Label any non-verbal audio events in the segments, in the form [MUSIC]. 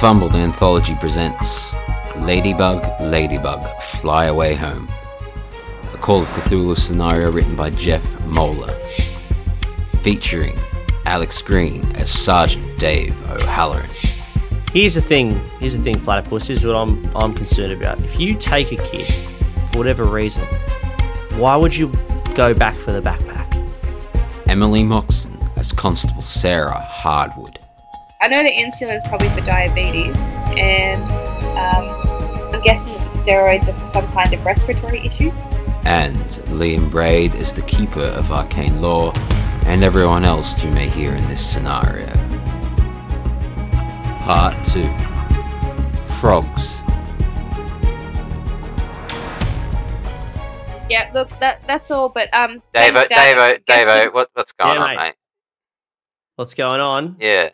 Fumbled Anthology presents Ladybug, Ladybug, Fly Away Home. A Call of Cthulhu scenario written by Jeff Moeller. Featuring Alex Green as Sergeant Dave O'Halloran. Here's the thing. Here's the thing, platypus. This is what I'm I'm concerned about. If you take a kid for whatever reason, why would you go back for the backpack? Emily Moxon as Constable Sarah Hardwood. I know the insulin is probably for diabetes, and um, I'm guessing that the steroids are for some kind of respiratory issue. And Liam Braid is the Keeper of Arcane Lore, and everyone else you may hear in this scenario. Part 2 Frogs. Yeah, look, that that's all. But um, Davo, thanks, Dad. Davo, Davo, what? what, what's going Yeah, on, mate. mate? What's going on? Yeah.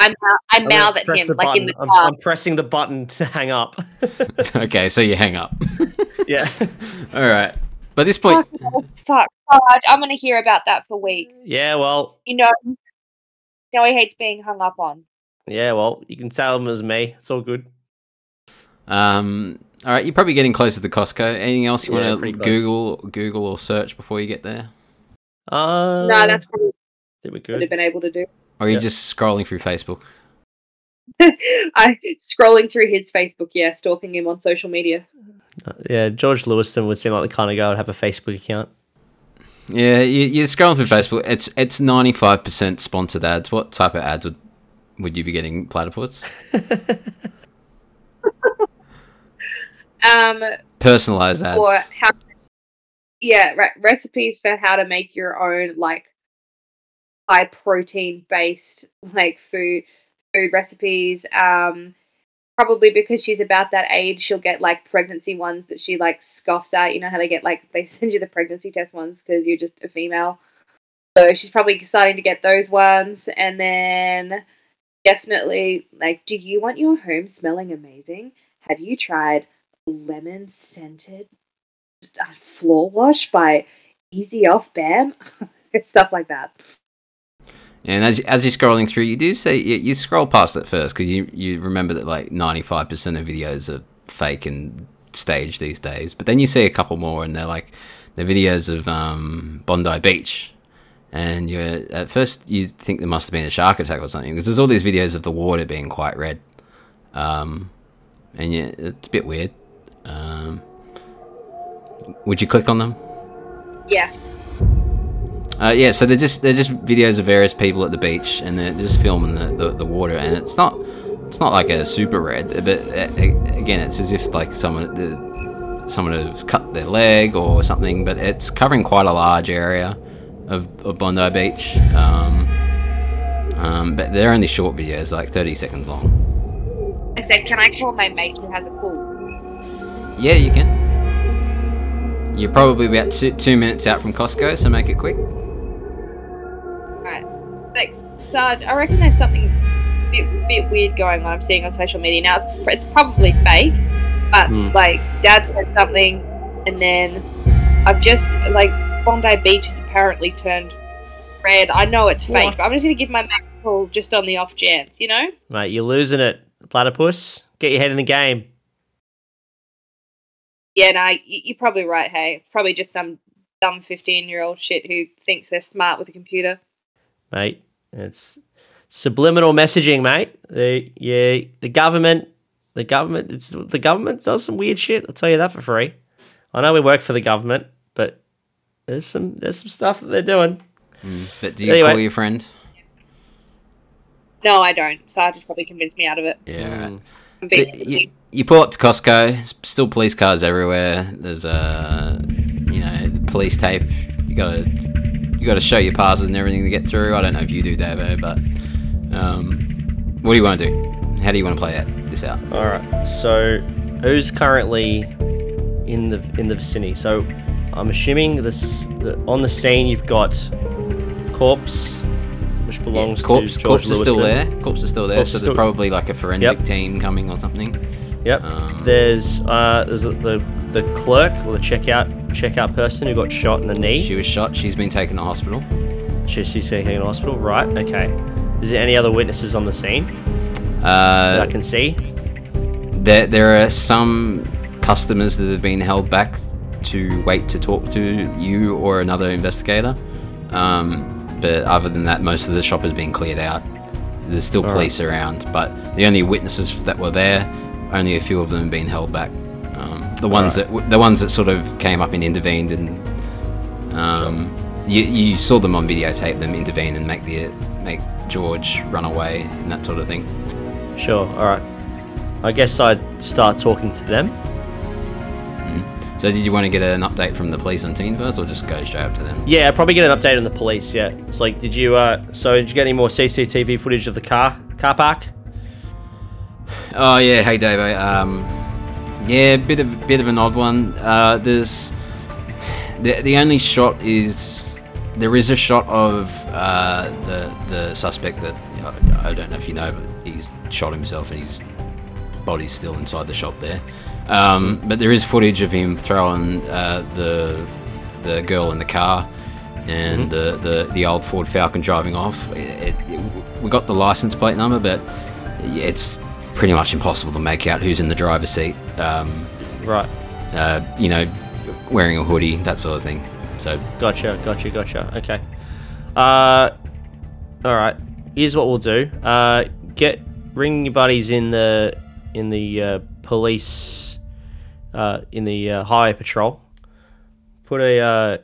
I'm I I'm gonna mouth at him the like in the button. I'm. I'm pressing the button to hang up. [LAUGHS] okay, so you hang up. [LAUGHS] yeah. [LAUGHS] Alright. By this point, Fuck, fuck, Sarge, I'm gonna hear about that for weeks. Yeah. Well. You know, you know he hates being hung up on. Yeah. Well, you can tell him as me. It's all good. um, alright, you're probably getting closer to the Costco. Anything else you Yeah, want to. Google, Google or search before you get there? Uh, no, that's probably what think we're I would have been able to do. Or are you Yeah. just scrolling through Facebook? [LAUGHS] I scrolling through his Facebook, yeah, stalking him on social media. Uh, Yeah, George Lewiston would seem like the kind of guy who'd have a Facebook account. Yeah, you, you're scrolling through Facebook. It's it's 95% sponsored ads. What type of ads would would you be getting, platypus? [LAUGHS] Um, Personalized ads. or how yeah re- recipes for how to make your own like high protein based like food food recipes um probably because she's about that age she'll get like pregnancy ones that she like scoffs at. You know how they get like they [LAUGHS] send you the pregnancy test ones because you're just a female? So she's probably starting to get those ones. And then definitely like do you want your home smelling amazing? Have you tried lemon scented uh, floor wash by Easy Off Bam, [LAUGHS] stuff like that. And as as you're scrolling through, you do see you, you scroll past it first because you you remember that like 95% of videos are fake and staged these days. But then you see a couple more, and they're like the videos of um, Bondi Beach. And you at first you think there must have been a shark attack or something because there's all these videos of the water being quite red, um, and yeah, it's a bit weird. Um, would you click on them? Yeah, Uh, yeah, so they're just they're just videos of various people at the beach, and they're just filming the, the, the water, and it's not it's not like a super red, but uh, again, it's as if like someone the, someone have cut their leg or something, but it's covering quite a large area of, of Bondi Beach. Um, um, but they're only short videos, like thirty seconds long. I said, can I call my mate who has a pool? Yeah, you can. You're probably about two, two minutes out from Costco, so make it quick. Right, thanks, Sarge. I reckon there's something a bit, bit weird going on. I'm seeing on social media now. It's, it's probably fake, but Hmm. like Dad said something, and then I've just like Bondi Beach has apparently turned red. I know it's fake, What? but I'm just gonna give my mate a call just on the off chance, you know? Mate, you're losing it, platypus. Get your head in the game. Yeah, no, y- you're probably right. Hey, it's probably just some dumb 15 year old shit who thinks they're smart with a computer. Mate. It's subliminal messaging, mate. The yeah, the government, the government, it's the government does some weird shit. I'll tell you that for free. I know we work for the government, but there's some there's some stuff that they're doing. But do you Anyway. call your friend? No, I don't. Sarge has probably convinced me out of it. Yeah. Mm. So you, you pull up to Costco. Still police cars everywhere. There's uh, you know, police tape. You gotta you gotta show your passes and everything to get through. I don't know if you do, Davo, but um, what do you want to do? How do you want to play that, this out? All right. So, who's currently in the in the vicinity? So, I'm assuming this the, on the scene you've got corpse, which belongs corpse, to George corpse is still there. Corpse is still there. Corpse so there's still- probably like a forensic Yep. team coming or something. Yep. Um, There's uh there's the the clerk or the checkout checkout person who got shot in the knee. She was shot. She's been taken to hospital. She's she's taken to hospital. Right. Okay. Is there any other witnesses on the scene? that I Uh, can see. there, there are some customers that have been held back to wait to talk to you or another investigator. Um, but other than that, most of the shop has been cleared out. There's still Alright. police around, but the only witnesses that were there, only a few of them have been held back. Um, the ones Alright. that the ones that sort of came up and intervened, and um, you, you saw them on videotape, them intervene and make the make George run away and that sort of thing. Sure. All right. I guess I'd start talking to them. So did you want to get an update from the police on scene first, or just go straight up to them? Yeah, I'll probably get an update on the police. Yeah, it's like, did you? Uh, so did you get any more CCTV footage of the car car park? Oh yeah, hey Dave. Um, yeah, bit of bit of an odd one. Uh, there's the the only shot is there is a shot of uh, the the suspect that I don't know if you know, but he's shot himself and his body's still inside the shop there. Um, but there is footage of him throwing uh, the the girl in the car and the, the the old Ford Falcon driving off. It, it, we got the license plate number, but it's pretty much impossible to make out who's in the driver's seat. Um, Right. uh, you know, wearing a hoodie, that sort of thing. So Gotcha. Gotcha. Gotcha. Okay. Uh, all right. Here's what we'll do. Uh, get ring your buddies in the in the uh, police uh, in the uh, highway patrol. Put a uh,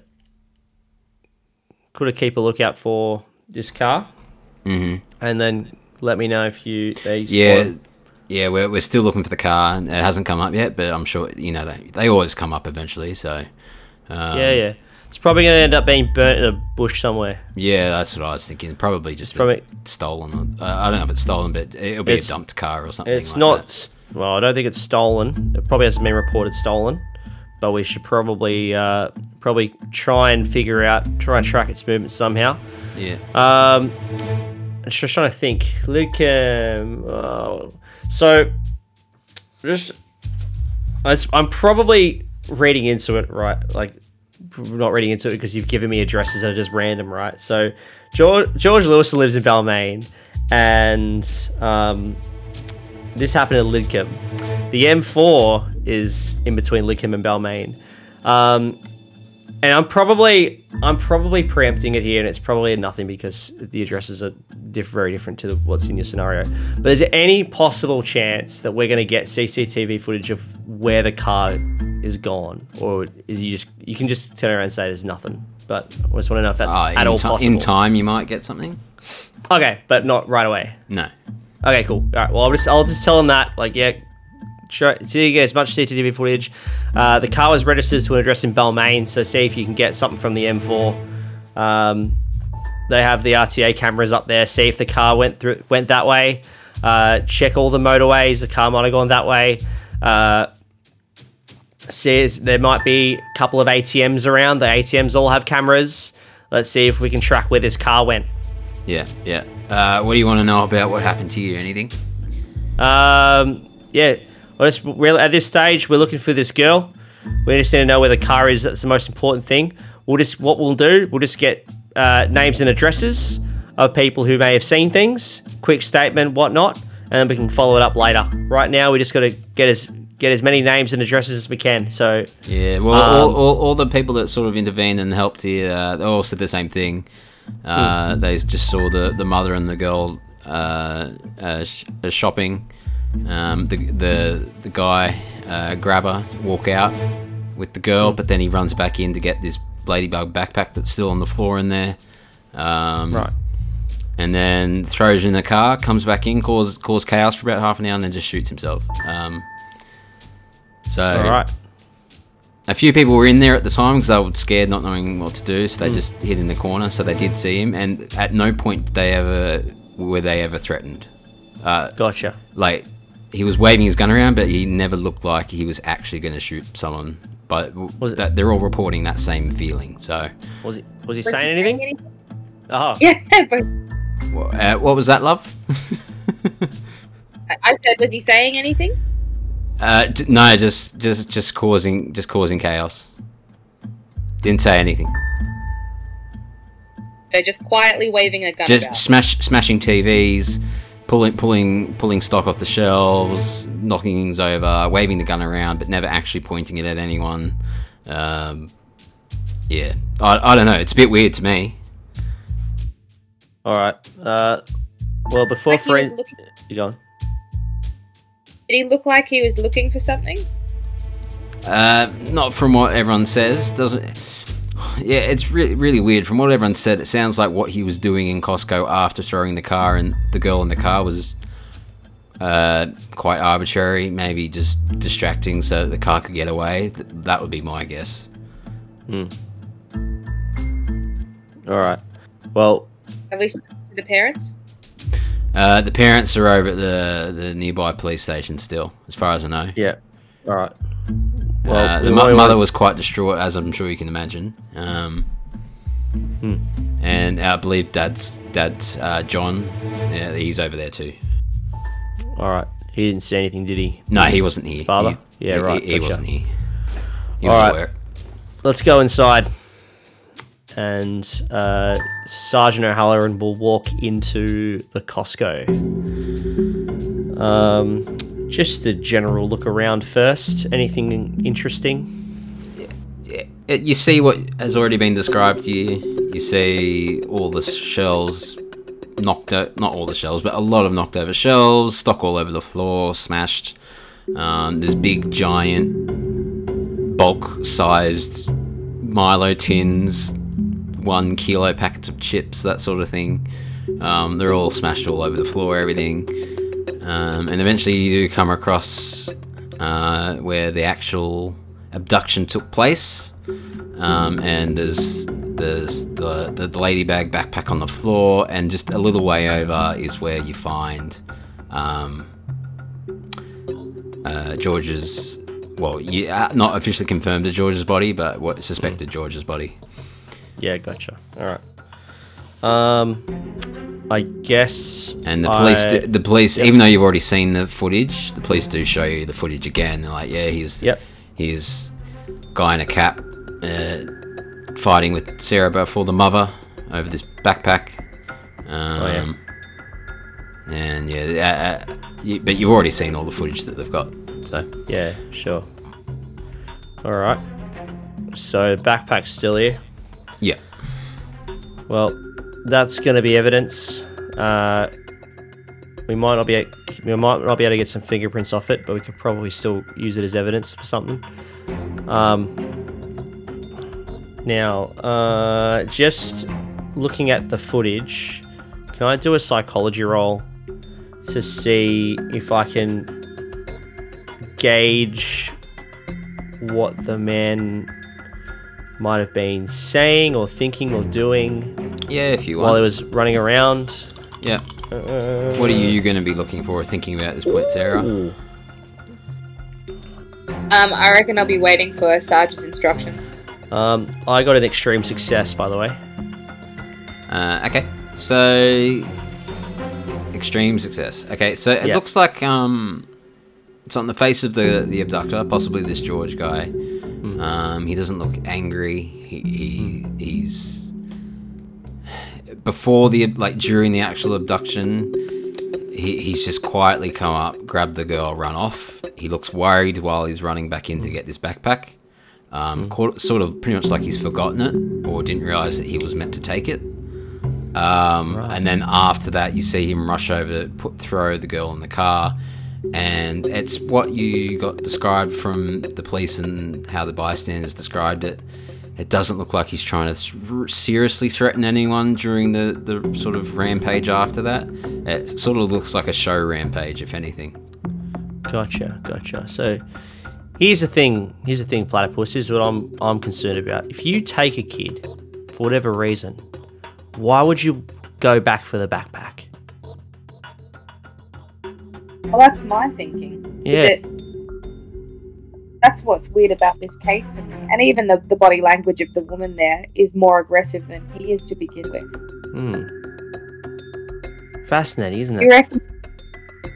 put a keep a lookout for this car, mhm. and then let me know if you they yeah. Yeah, we're, we're still looking for the car, it hasn't come up yet. But I'm sure you know they they always come up eventually. So um, yeah yeah. It's probably gonna end up being burnt in a bush somewhere. yeah, that's what I was thinking. Probably just probably- stolen. Uh, I don't know if it's stolen, but it'll be a dumped car or something. It's like not. that. Well, I don't think it's stolen. It probably hasn't been reported stolen, but we should probably uh, probably try and figure out, try and track its movements somehow. Yeah. Um, I'm just trying to think. Look, um, oh. So just I'm probably reading into it, right? Like not reading into it because you've given me addresses that are just random, right? So George, George Lewis lives in Balmain, and um, this happened in Lidcombe. The M4 is in between Lidcombe and Balmain. Um, and I'm probably I'm probably preempting it here, and it's probably a nothing because the addresses are diff- very different to what's in your scenario. But is there any possible chance that we're going to get CCTV footage of where the car is gone, or is you just you can just turn around and say there's nothing? But I just want to know if that's Uh, at all ti- possible. in time, you might get something. Okay, but not right away. No. Okay, cool. All right. Well, I'll just I'll just tell them that like yeah, try so you get as much CCTV footage. Uh, the car was registered to an address in Balmain, so see if you can get something from the M4. Um, they have the RTA cameras up there. See if the car went through went that way. Uh, check all the motorways. The car might have gone that way. Uh, see, there might be a couple of ATMs around. The ATMs all have cameras. Let's see if we can track where this car went. Yeah. Yeah. Uh, what do you want to know about what happened to you? Anything? Um, yeah. We're, at this stage, we're looking for this girl. We just need to know where the car is. That's the most important thing. We'll just what we'll do. We'll just get uh, names and addresses of people who may have seen things, quick statement, whatnot, and then we can follow it up later. Right now, we just got to get as get as many names and addresses as we can. So Yeah, well, Um, all, all, all the people that sort of intervened and helped here, uh, they all said the same thing. Uh, Hmm. They just saw the, the mother and the girl uh, uh, sh- uh, shopping. Um, the the the guy uh, grabber walk out with the girl, but then he runs back in to get this ladybug backpack that's still on the floor in there. Um, right, and then throws in the car, comes back in, cause cause chaos for about half an hour, and then just shoots himself. Um, so all right, a few people were in there at the time because they were scared, not knowing what to do, so they just hid in the corner. So they did see him, and at no point did they ever were they ever threatened. Uh, gotcha. like he was waving his gun around, but he never looked like he was actually going to shoot someone. But Was it- that, they're all reporting that same feeling. So, Was he was he Was he saying anything? Oh, Yeah, [LAUGHS] but wha- uh, what was that, love? [LAUGHS] I- I said, was he saying anything? uh, j- no, just just just causing just causing chaos. Didn't say anything. So just quietly waving a gun just about. smash smashing TVs, pulling pulling pulling stock off the shelves, knocking things over, waving the gun around, but never actually pointing it at anyone. Um, yeah, I, I don't know. It's a bit weird to me. All right. Uh, well, before Like he looking- you go on. Did he look like he was looking for something? Uh, not from what everyone says. Doesn't. [SIGHS] Yeah, it's really really weird. From what everyone said, it sounds like what he was doing in Costco after throwing the car and the girl in the car was uh, quite arbitrary. Maybe just distracting so that the car could get away. Th- that would be my guess. Hmm. All right. Well, At least to the parents. Uh, the parents are over at the the nearby police station still, as far as I know. yeah. All right. Uh, the might mo- mother was quite distraught, as I'm sure you can imagine. Um, Hmm. And I believe dad's dad's uh, John. Yeah, he's over there too. All right. He didn't see anything, did he? No, he wasn't here. Father? He- Yeah, he- right, He, he gotcha. wasn't here. He All was right. aware. Let's go inside. And uh, Sergeant O'Halloran will walk into the Costco. Um, just a general look around first. Anything interesting? You see what has already been described to you. You see all the shells knocked out, not all the shells, but a lot of knocked over shells, stock all over the floor, smashed. Um, there's big, giant, bulk sized Milo tins, one kilo packets of chips, that sort of thing. Um, they're all smashed all over the floor, everything. Um, and eventually you do come across uh, where the actual abduction took place. Um, and there's there's the, the the ladybug backpack on the floor, and just a little way over is where you find um, uh, George's. Well, yeah, not officially confirmed as George's body, but what suspected George's body. Yeah, gotcha. All right. Um, I guess. And the police, I- do, the police, even though you've already seen the footage, the police do show you the footage again. They're like, yeah, he's Yep. he's guy in a cap, uh, fighting with Sarah before the mother over this backpack. Um, Oh, yeah. And yeah, uh, uh, you, but you've already seen all the footage that they've got. So Yeah, sure. All right. So backpack's still here. yeah, Well, that's going to be evidence. Uh, we might not be we might not be able to get some fingerprints off it, but we could probably still use it as evidence for something. Um, now, uh, just looking at the footage, can I do a psychology roll to see if I can gauge what the man might have been saying or thinking or doing yeah. If you want. while he was running around. yeah. Uh, What are you going to be looking for, or thinking about at this point, Sarah? Um, I reckon I'll be waiting for Sarge's instructions. Um, I got an extreme success, by the way. Uh, okay, so extreme success. Okay, so it Yeah. looks like um, it's on the face of the the abductor, possibly this George guy. Um, he doesn't look angry. He, he he's before the like during the actual abduction. He, he's just quietly come up, grabbed the girl, run off. He looks worried while he's running back in to get this backpack. Um, caught, sort of pretty much like he's forgotten it or didn't realize that he was meant to take it. Um, And then after that, you see him rush over to put, throw the girl in the car. And it's what you got described from the police and how the bystanders described it. It doesn't look like he's trying to th- seriously threaten anyone during the, the sort of rampage after that. It sort of looks like a show rampage, if anything. Gotcha, gotcha. So here's the thing. Here's the thing, platypus. This is what I'm I'm concerned about. If you take a kid for whatever reason, why would you go back for the backpack? Well, that's my thinking. is Yeah. That- that's what's weird about this case to me. And even the, the body language of the woman there is more aggressive than he is to begin with. Hmm. Fascinating, isn't it? reckon?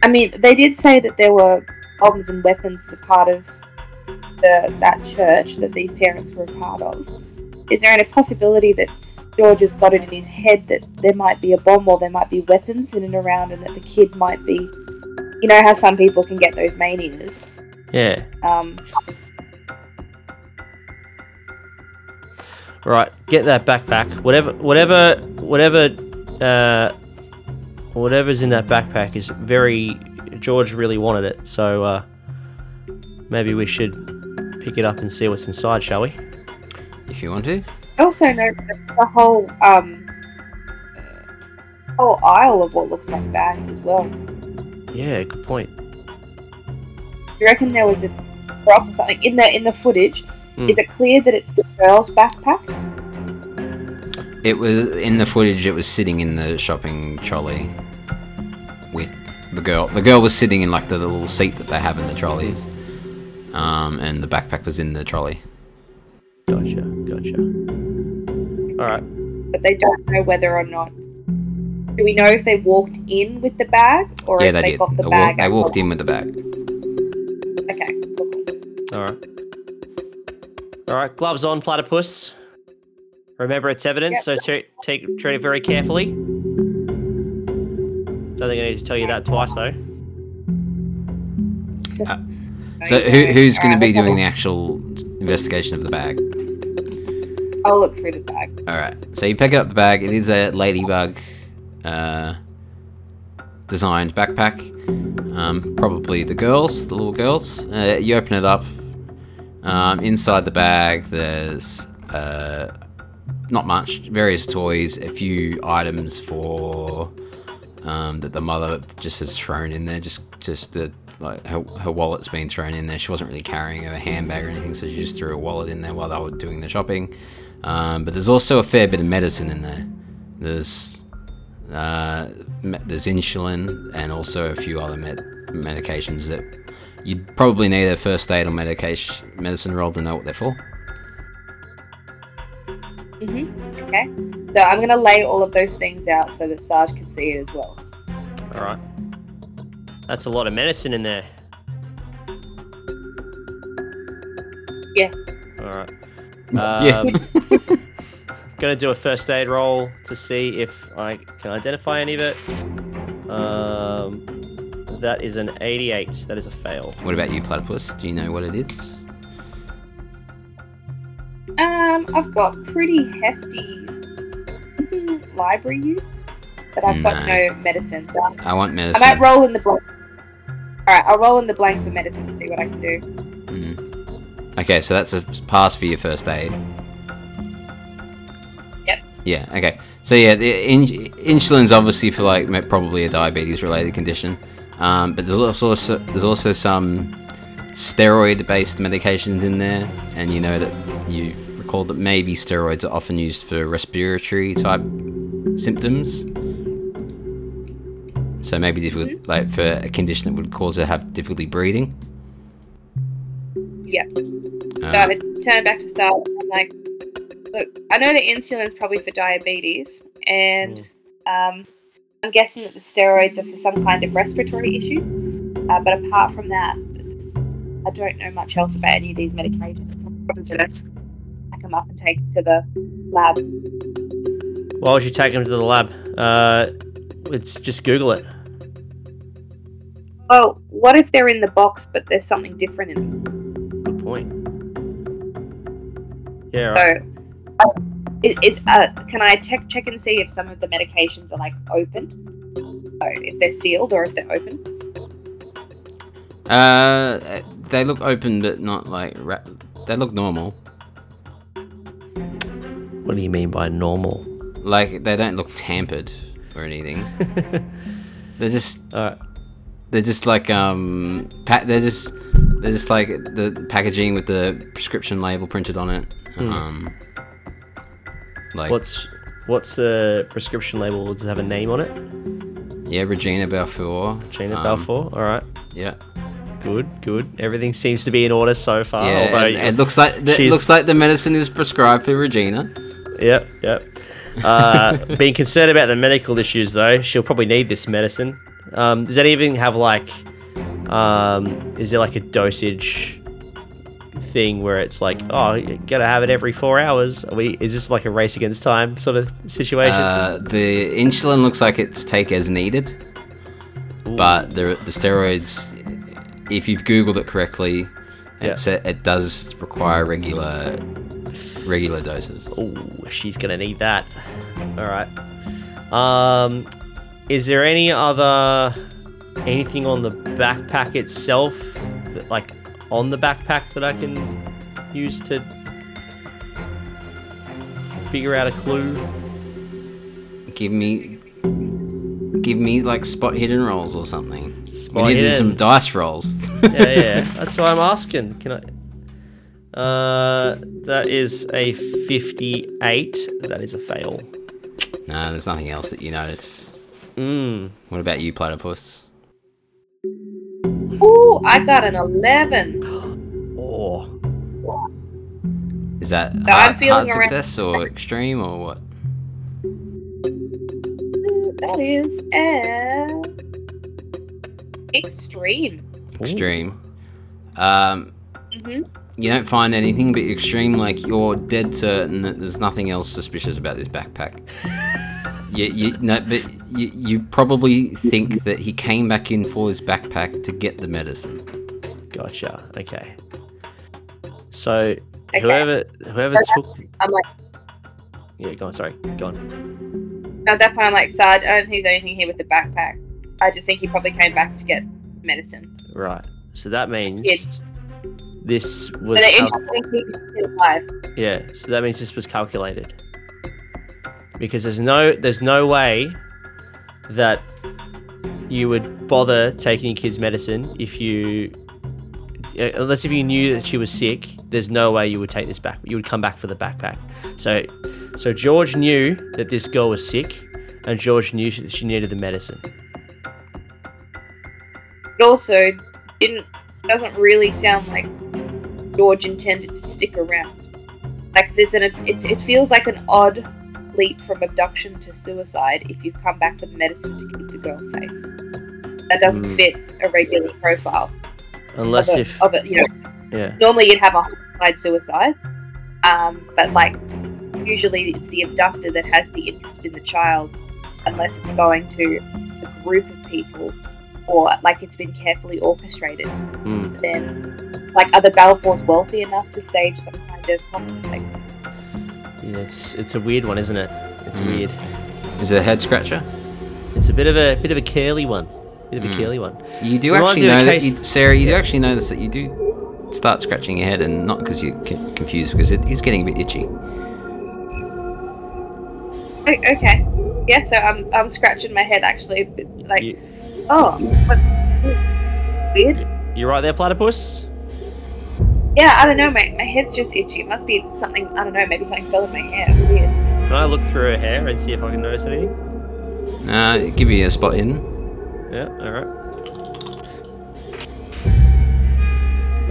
I mean, they did say that there were bombs and weapons as a part of the that church that these parents were a part of. Is there any possibility that George has got it in his head that there might be a bomb or there might be weapons in and around, and that the kid might be. You know how some people can get those manias. Yeah. Um, Right. Get that backpack. Whatever. Whatever. Whatever. Uh, whatever's in that backpack is very. George really wanted it, so uh, maybe we should pick it up and see what's inside, shall we? If you want to. I also know that the whole um, uh, whole aisle of what looks like bags as well. Yeah. Good point. You reckon there was a prop or something in the in the footage? Hmm. Is it clear that it's the girl's backpack? It was in the footage. It was sitting in the shopping trolley with the girl. The girl was sitting in like the little seat that they have in the trolleys, um, and the backpack was in the trolley. Gotcha. Gotcha. All right. But they don't know whether or not. Do we know if they walked in with the bag or yeah, if they, they, did. got the They, bag? walk, they walked in with the bag. Okay, cool. cool. All right. All right. Gloves on, platypus. Remember, it's evidence, Yep. so treat, take, treat it very carefully. Don't think I need to tell you that twice, though. Uh, So who, who's going to be doing the actual investigation of the bag? I'll look through the bag. All right. So you pick up the bag. It is a ladybug uh, designed backpack. Um, probably the girls, the little girls. Uh, you open it up. Um, inside the bag, there's uh, not much. Various toys, a few items for um, that the mother just has thrown in there. Just, just the like her, her wallet's been thrown in there. She wasn't really carrying a handbag or anything, so she just threw a wallet in there while they were doing the shopping. Um, but there's also a fair bit of medicine in there. There's uh, there's insulin and also a few other med- medications that you'd probably need a first aid or medication medicine roll to know what they're for. Mm-hmm. Okay. So I'm gonna lay all of those things out so that Sarge can see it as well. All right. That's a lot of medicine in there. Yeah. All right. [LAUGHS] yeah. Um, gonna do a first aid roll to see if I can identify any of it. Um, that is an 88. That is a fail. what about you, platypus? Do you know what it is? Um, I've got pretty hefty mm, library use, but I've got No. no medicine. So I'm- I want I might roll in the blank. All right, I'll roll in the blank for medicine and see what I can do. Mhm. Okay, so that's a pass for your first aid. Yep. Yeah. Okay. So yeah, the in- insulin's obviously for like probably a diabetes-related condition, um, but there's also there's also some steroid-based medications in there, and you know that you recall that maybe steroids are often used for respiratory type symptoms. So maybe difficult, like for a condition that would cause her to have difficulty breathing. Yeah. Uh, So I would turn back to Sal. I'm like, look, I know the is probably for diabetes, and um, I'm guessing that the steroids are for some kind of respiratory issue. Uh, but apart from that, I don't know much else about any of these medications. Pack them up and take them to the lab. Why would you take them to the lab? Uh, it's just Google it. Well, what if they're in the box, but there's something different in them? Good point. Yeah. Right. So, is, is, uh, can I check check and see if some of the medications are like opened? So if they're sealed or if they're open? Uh, they look open, but not like ra- they look normal. What do you mean by normal? Like they don't look tampered or anything. [LAUGHS] they're just All right. they're just like um pa- they're just they're just like the packaging with the prescription label printed on it. Hmm. Um, like What's what's the prescription label? Does it have a name on it? yeah, Regina Balfour. Gina um, Balfour. All right. Yeah, Good. Good. Everything seems to be in order so far. yeah. although It, it looks like the, it looks like the medicine is prescribed for Regina. Yep, yep. Uh, [LAUGHS] being concerned about the medical issues, though, she'll probably need this medicine. Um, does that even have like, um, is there like a dosage thing where it's like, oh, you gotta have it every four hours? Are we is this like a race against time sort of situation? Uh, the insulin looks like it's take as needed, but the the steroids, if you've googled it correctly, Yeah. it it does require regular regular doses. Oh, she's gonna need that. All right. Um, is there any other anything on the backpack itself, that, like on the backpack that I can use to figure out a clue? Give me. Give me like spot hidden rolls or something. Spot we need to do some dice rolls. [LAUGHS] yeah, yeah. That's why I'm asking. Can I? Uh, that is a 58. That is a fail. no, there's nothing else that you notice. Mm. What about you, platypus? Ooh, I got an 11. [GASPS] Oh. Is that I'm hard, feeling hard around- success or extreme or what? That is an extreme. Extreme. Um, hmm you don't find anything, but extreme, like you're dead certain that there's nothing else suspicious about this backpack. [LAUGHS] you, you, no, but you, you probably think that he came back in for his backpack to get the medicine. Gotcha. Okay. So whoever whoever took I'm like, yeah, go on. Sorry, go on. at that point, I'm like, Sarge, I don't think there's anything here with the backpack. I just think he probably came back to get medicine. Right. So that means Yeah. this But was the cal- interesting thing is he's alive. yeah. So that means this was calculated because there's no there's no way that you would bother taking your kid's medicine if you uh, unless if you knew that she was sick there's no way you would take this back you would come back for the backpack so so george knew that this girl was sick and george knew she, she needed the medicine It also didn't doesn't really sound like George intended to stick around. Like there's an it, it feels like an odd leap from abduction to suicide if you've come back with medicine to keep the girl safe. That doesn't Mm. fit a regular profile unless of, a, if of it. You know, yeah normally you'd have a homicide suicide, um, but like usually it's the abductor that has the interest in the child, unless it's going to a group of people or like it's been carefully orchestrated. mm, Then, like, are the Balfours wealthy enough to stage some kind of hostage? Yeah, it's it's a weird one isn't it it's Mm. weird Is it a head scratcher? it's a bit of a bit of a curly one bit of a Mm. curly one You do Reminds actually know that, case- you, Sarah. You do actually notice that you do start scratching your head, and not because you're con- confused, because it is getting a bit itchy. Okay. Yeah, so I'm, I'm scratching my head actually. Like, You- oh, what? Weird. You're right there platypus Yeah, I don't know, my, my head's just itchy. It must be something, I don't know, maybe something fell in my hair. Weird. can i look through her hair and see if i can notice anything Uh, give me a Spot Hidden. Yeah, alright.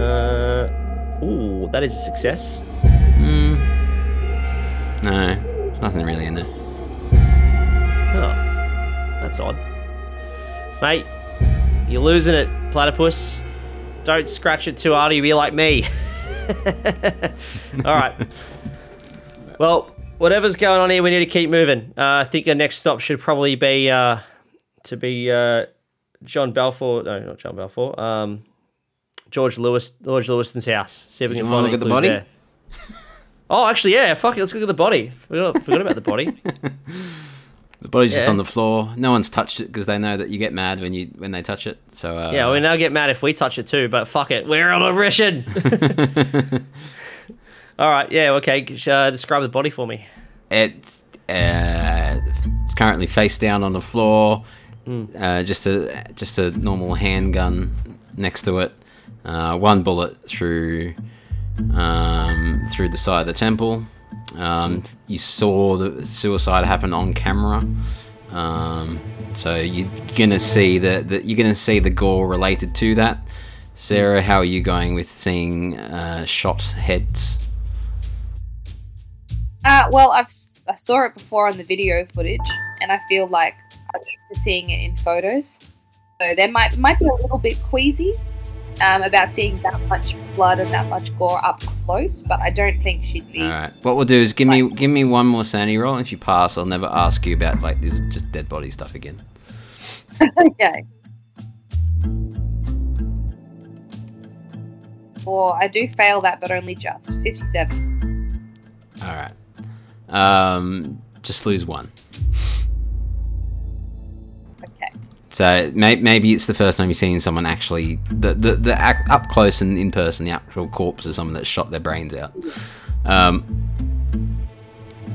Uh, ooh, that is a success. Hmm. No, there's nothing really in there. Oh, that's odd. Mate, you're losing it, platypus. Don't scratch it too hard, you'll be like me. [LAUGHS] Alright. well, whatever's going on here, we need to keep moving. Uh, I think our next stop should probably be uh, to be uh, John Balfour. No, not John Balfour. Um, George Lewis, George Lewiston's house. See if we can find look at the body? there. Oh, actually, yeah. Fuck it. Let's look at the body. Forgot, forgot about the body. [LAUGHS] The body's just on the floor. No one's touched it because they know that you get mad when you when they touch it. So uh, Yeah, we now get mad if we touch it too, but fuck it, we're on a mission. [LAUGHS] [LAUGHS] All right, yeah, okay. Uh, describe the body for me. It's uh, it's currently face down on the floor. Uh, just a just a normal handgun next to it. Uh, one bullet through um, through the side of the temple. Um, you saw the suicide happen on camera. Um, so you're gonna see that that you're gonna see the gore related to that. Sarah, how are you going with seeing uh, shot heads? Uh, well, I've I saw it before on the video footage, and I feel like I'm used to seeing it in photos. So there might might be a little bit queasy, um, about seeing that much blood and that much gore up close, but I don't think she'd be. All right. What we'll do is give me give me one more sanity roll. If you pass, I'll never ask you about like this just dead body stuff again. [LAUGHS] okay. Or I do fail that, but only just fifty-seven. All right. Um, just lose one. So may- maybe it's the first time you've seen someone actually the the, the ac- up close and in person the actual corpse of someone that shot their brains out. Um,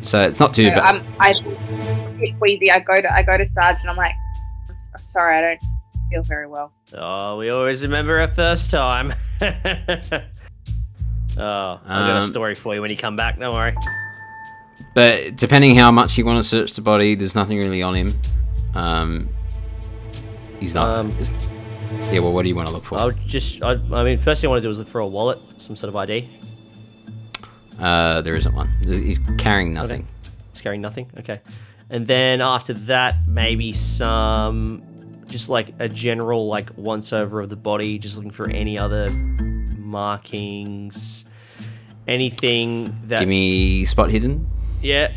so it's not too So bad. I'm I'm a bit queasy. I go to I go to Sarge and I'm like, I'm sorry, I don't feel very well. Oh, we always remember our first time. [LAUGHS] oh, I've got a Um, story for you when you come back. Don't worry. But depending how much you want to search the body, there's nothing really on him. Um, he's not. Um, yeah. Well, what do you want to look for? I'll just. I, I mean, first thing I want to do is look for a wallet, some sort of ID. Uh, there isn't one. He's carrying nothing. It's carrying nothing. Okay. And then after that, maybe some, just like a general like once over of the body, just looking for any other markings, anything that. Give me spot hidden. Yeah.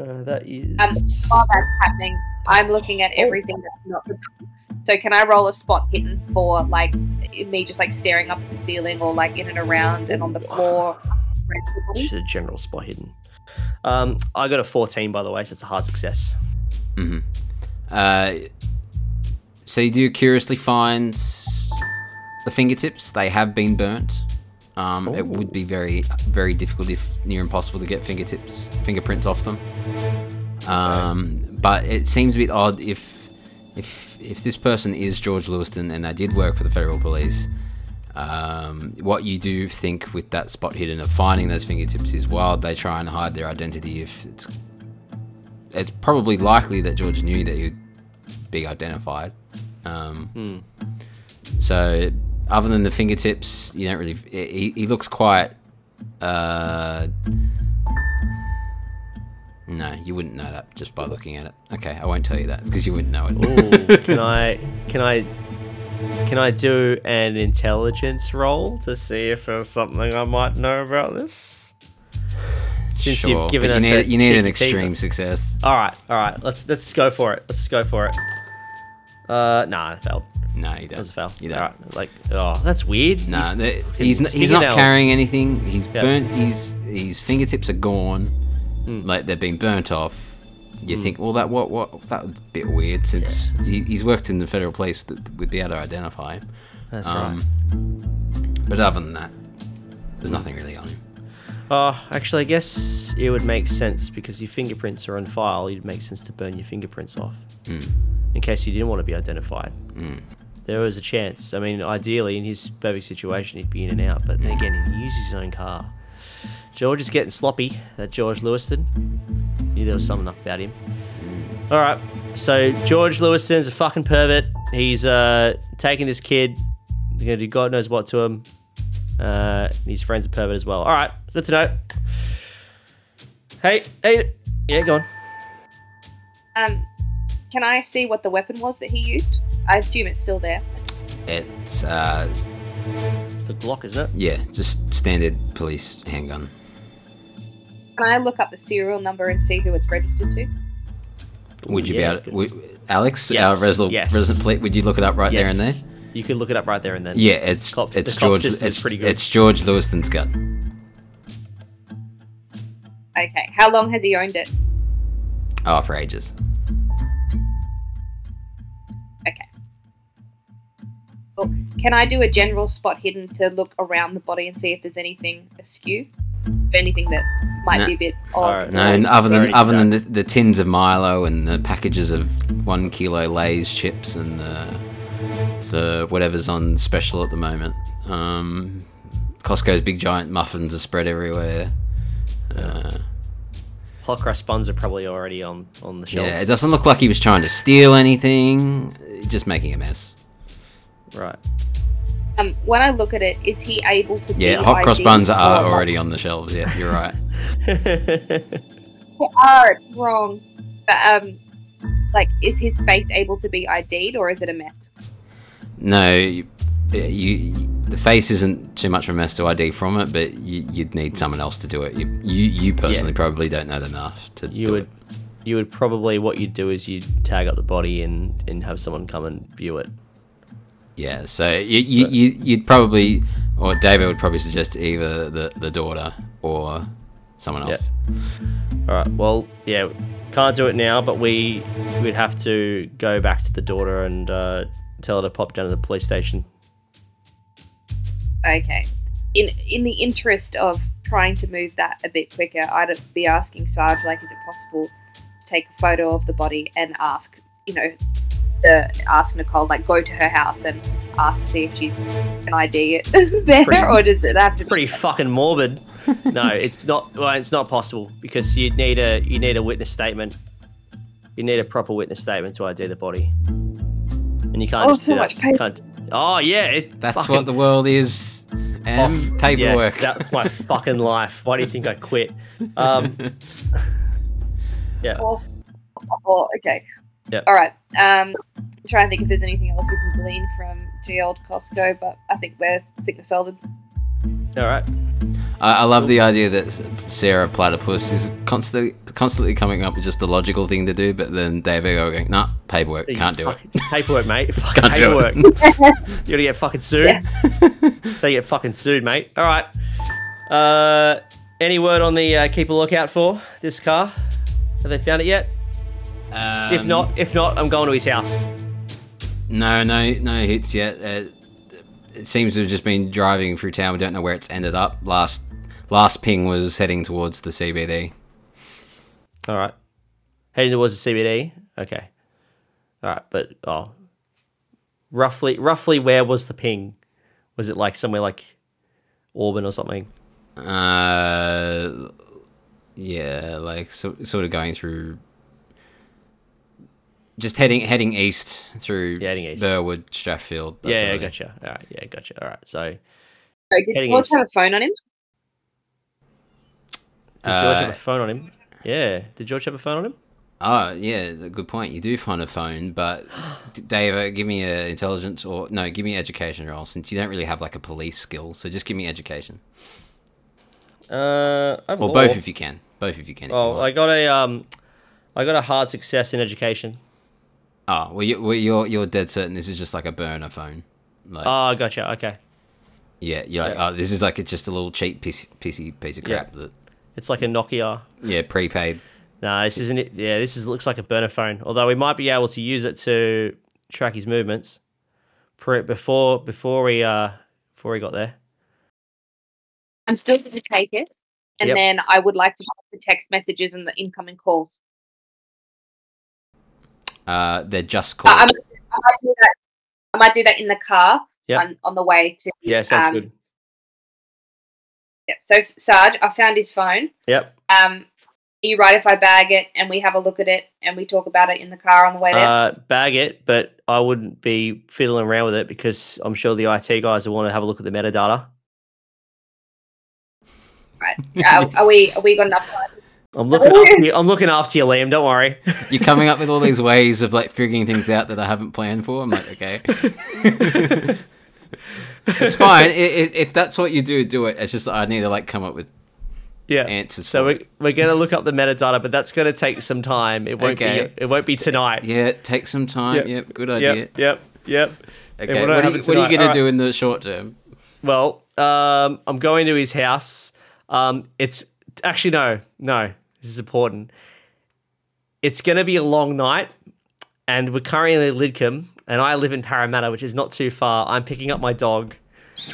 Uh, that is. Um, while that's happening, I'm looking at everything that's not. So can I roll a spot hidden for like me just like staring up at the ceiling or like in and around and on the floor? the? Just a general spot hidden. Um, I got a 14 by the way, so it's a hard success. hmm Uh, so you do curiously find the fingertips. They have been burnt. Um, it would be very, very difficult, if near impossible, to get fingertips, fingerprints off them. Um, but it seems a bit odd if, if, if this person is George Lewiston and they did work for the federal police. Um, what you do think with that spot hidden of finding those fingertips is while they try and hide their identity, if it's it's probably likely that George knew that he'd be identified. Um, Hmm. So, other than the fingertips, you don't really. He, he looks quite. Uh, no, you wouldn't know that just by looking at it. Okay, I won't tell you that because you wouldn't know it. Ooh, can [LAUGHS] I can I can I do an intelligence roll to see if there's something I might know about this? Since Sure, you've given but us you need, you need an cheeky teaser. extreme success. All right, all right. Let's let's go for it. Let's go for it. Uh, nah, I failed. No, was a don't. fail. You don't. Right, like oh, that's weird. No, He's- the- he's, n- he's not carrying anything. He's Yeah. burnt. He's his fingertips are gone, Hmm. like they've been burnt off. You think, well, that what what that was a bit weird since he, he's worked in the federal police that would be able to identify him. That's Um, right. But other than that, Hmm. there's nothing really on him. Oh, actually, I guess it would make sense because your fingerprints are on file. It'd make sense to burn your fingerprints off Mm. in case you didn't want to be identified. Mm. There was a chance. I mean, ideally, in his perfect situation, he'd be in and out. But then again, he uses his own car. George is getting sloppy. That George Lewiston. Knew there was something up about him. All right. So George Lewiston's a fucking pervert. He's uh, taking this kid. They're gonna do God knows what to him. Uh, his friend's a pervert as well. All right. Good to know. Hey, hey, yeah, go on. Um, can I see what the weapon was that he used? I assume it's still there. It's uh, The Glock, isn't it? yeah, just standard police handgun. Can I look up the serial number and see who it's registered to? Would you Yeah, be able? To, would, Alex, Yes, our resident, yes. resident plate, would you look it up right there and there? Yes. You can look it up right there and then. Yeah, it's Cop- it's the cop George. system is It's, pretty good. it's George Lewiston's gun. Okay. How long has he owned it? Oh, for ages. Well, can I do a general spot hidden to look around the body and see if there's anything askew? Anything that might No. be a bit Alright. odd? No, and other than Already other than the, the tins of Milo and the packages of one kilo Lay's chips and the the whatever's on special at the moment. Um, Costco's big giant muffins are spread everywhere. Uh, Hot cross buns are probably already on on the shelves. yeah, it doesn't look like he was trying to steal anything. Just making a mess. Right. Um, when I look at it, is he able to? Yeah, hot cross buns are already on the shelves. Yeah, you're right. [LAUGHS] [LAUGHS] They are. It's wrong. But um, like, is his face able to be ID'd or is it a mess? No, you, you, you- the face isn't too much of a mess to ID from it, but you, you'd need someone else to do it. You, you, you personally probably don't know them enough to You do would, it. you would probably what you'd do is you'd tag up the body and and have someone come and view it. Yeah, so you, you, So- you, you'd probably, or David would probably suggest either the, the daughter or someone Yeah. else. All right. Well, yeah, can't do it now, but we we'd have to go back to the daughter and uh, tell her to pop down to the police station. Okay. In in the interest of trying to move that a bit quicker, I'd be asking Sarge, like, is it possible to take a photo of the body and ask, you know, the ask Nicole, like, go to her house and ask to see if she's an ID [LAUGHS] there, Pretty- or does it have to Pretty be? fucking morbid. [LAUGHS] no, it's not. Well, it's not possible because you need a you need a witness statement. You need a proper witness statement to ID the body, and you can't Oh, just so do much paper. Can't- oh yeah, it, That's fucking what the world is. And off- paperwork. Yeah, that's my [LAUGHS] fucking life. Why do you think I quit? Um, yeah. Oh, oh, okay. Yep. All right. Um, I'm trying to think if there's anything else we can glean from G old Costco, but I think we're I think we're solid. All right. I, I love the idea that Sarah Platypus is constantly constantly coming up with just the logical thing to do, but then David going, nah, paperwork, can't do it. Paperwork, mate. [LAUGHS] Fucking Can't do it. paperwork. [LAUGHS] You're gonna get fucking sued. Yeah. [LAUGHS] so you get fucking sued, mate. All right. Uh, any word on the uh, keep a lookout for this car? Have they found it yet? If Um, not, if not, I'm going to his house. no, no, no hits yet. Uh, it seems to have just been driving through town. We don't know where it's ended up. Last last ping was heading towards the CBD. All right. Heading towards the CBD. Okay. All right, but oh, roughly, roughly, where was the ping? Was it like somewhere like Auburn or something? Uh, yeah, like so, sort of going through, just heading heading east through Yeah, heading east. Burwood, Strathfield. that yeah, yeah, of gotcha. All right, yeah, gotcha. All right, so Sorry, did Heading George east. have a phone on him? did George have Uh, a phone on him? Yeah, did George have a phone on him? Oh yeah, good point. You do find a phone, but [GASPS] D- Dave, uh, give me a intelligence or no, give me education roll since you don't really have like a police skill. So just give me education, Uh, I've or both if you can. Both if you can. if you Oh, want. I got a um, I got a hard success in education. Oh, well, you, well, you're you're dead certain this is just like a burner phone. Like, Oh, gotcha. Okay, yeah, you're like, yeah. oh, this is like it's just a little cheap piece, piecey piece of Yeah. crap that, it's like a Nokia. yeah, prepaid. No, this isn't it. Yeah, this is looks like a burner phone. Although we might be able to use it to track his movements. Pre- before before we uh before he got there. I'm still going to take it, and Yep. then I would like to check the text messages and the incoming calls. Uh, they're just called. I'm, I might do that. I might do that in the car Yep. on, on the way to. Yeah, sounds um, good. Yeah. So Sarge, I found his phone. Yep. Um, are you right if I bag it and we have a look at it and we talk about it in the car on the way there? Uh, bag it, but I wouldn't be fiddling around with it because I'm sure the IT guys will want to have a look at the metadata. right. Uh, are we? Are we got enough time? I'm looking after you. I'm looking after you, Liam. Don't worry. [LAUGHS] You're coming up with all these ways of like figuring things out that I haven't planned for. I'm like, okay. [LAUGHS] it's fine. I- i- if that's what you do, do it. It's just I need to like come up with yeah. answers. So we're, we're gonna look up the metadata, but that's gonna take some time. It won't Okay. be. It won't be tonight. it. yeah, take some time. Yep. Yep, good idea. Yep. Yep. Yep. Okay, what are, you, what are you gonna Alright. do in the short term? Well, um, I'm going to his house. Um, it's actually no, no. This is important. It's going to be a long night, and we're currently in Lidcombe, and I live in Parramatta, which is not too far. I'm picking up my dog,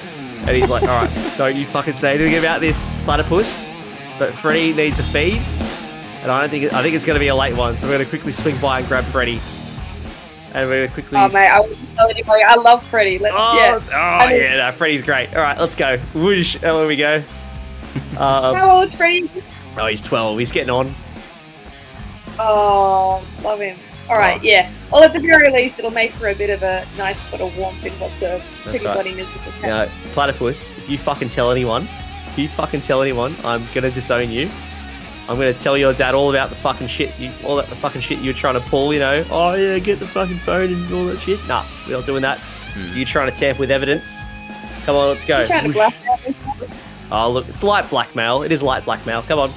and he's like, "All right, don't you fucking say anything about this platypus." But Freddie needs a feed, and I don't think I think it's going to be a late one. So we're going to quickly swing by and grab Freddie, and we're going to quickly. Oh mate, I wouldn't tell anybody. I love Freddie. Let's, Oh, yeah. oh mean- yeah, no, Freddie's great. All right, let's go. Whoosh, there we go. Um, How old's Freddie? Oh, he's 12. He's getting on. Oh, love him. All right, Oh. yeah. Well, at the very least, it'll make for a bit of a nice sort of warmth in what's a pretty right. bloody miserable You town. know, platypus, if you fucking tell anyone, if you fucking tell anyone, I'm gonna disown you. I'm gonna tell your dad all about the fucking shit you, all that the fucking shit you were trying to pull. You know, oh yeah, get the fucking phone and all that shit. Nah, we're not doing that. Hmm. You trying to tamper with evidence? Come on, let's go. You're trying to blackmail. Oh, look, it's light blackmail. It is light blackmail. Come on.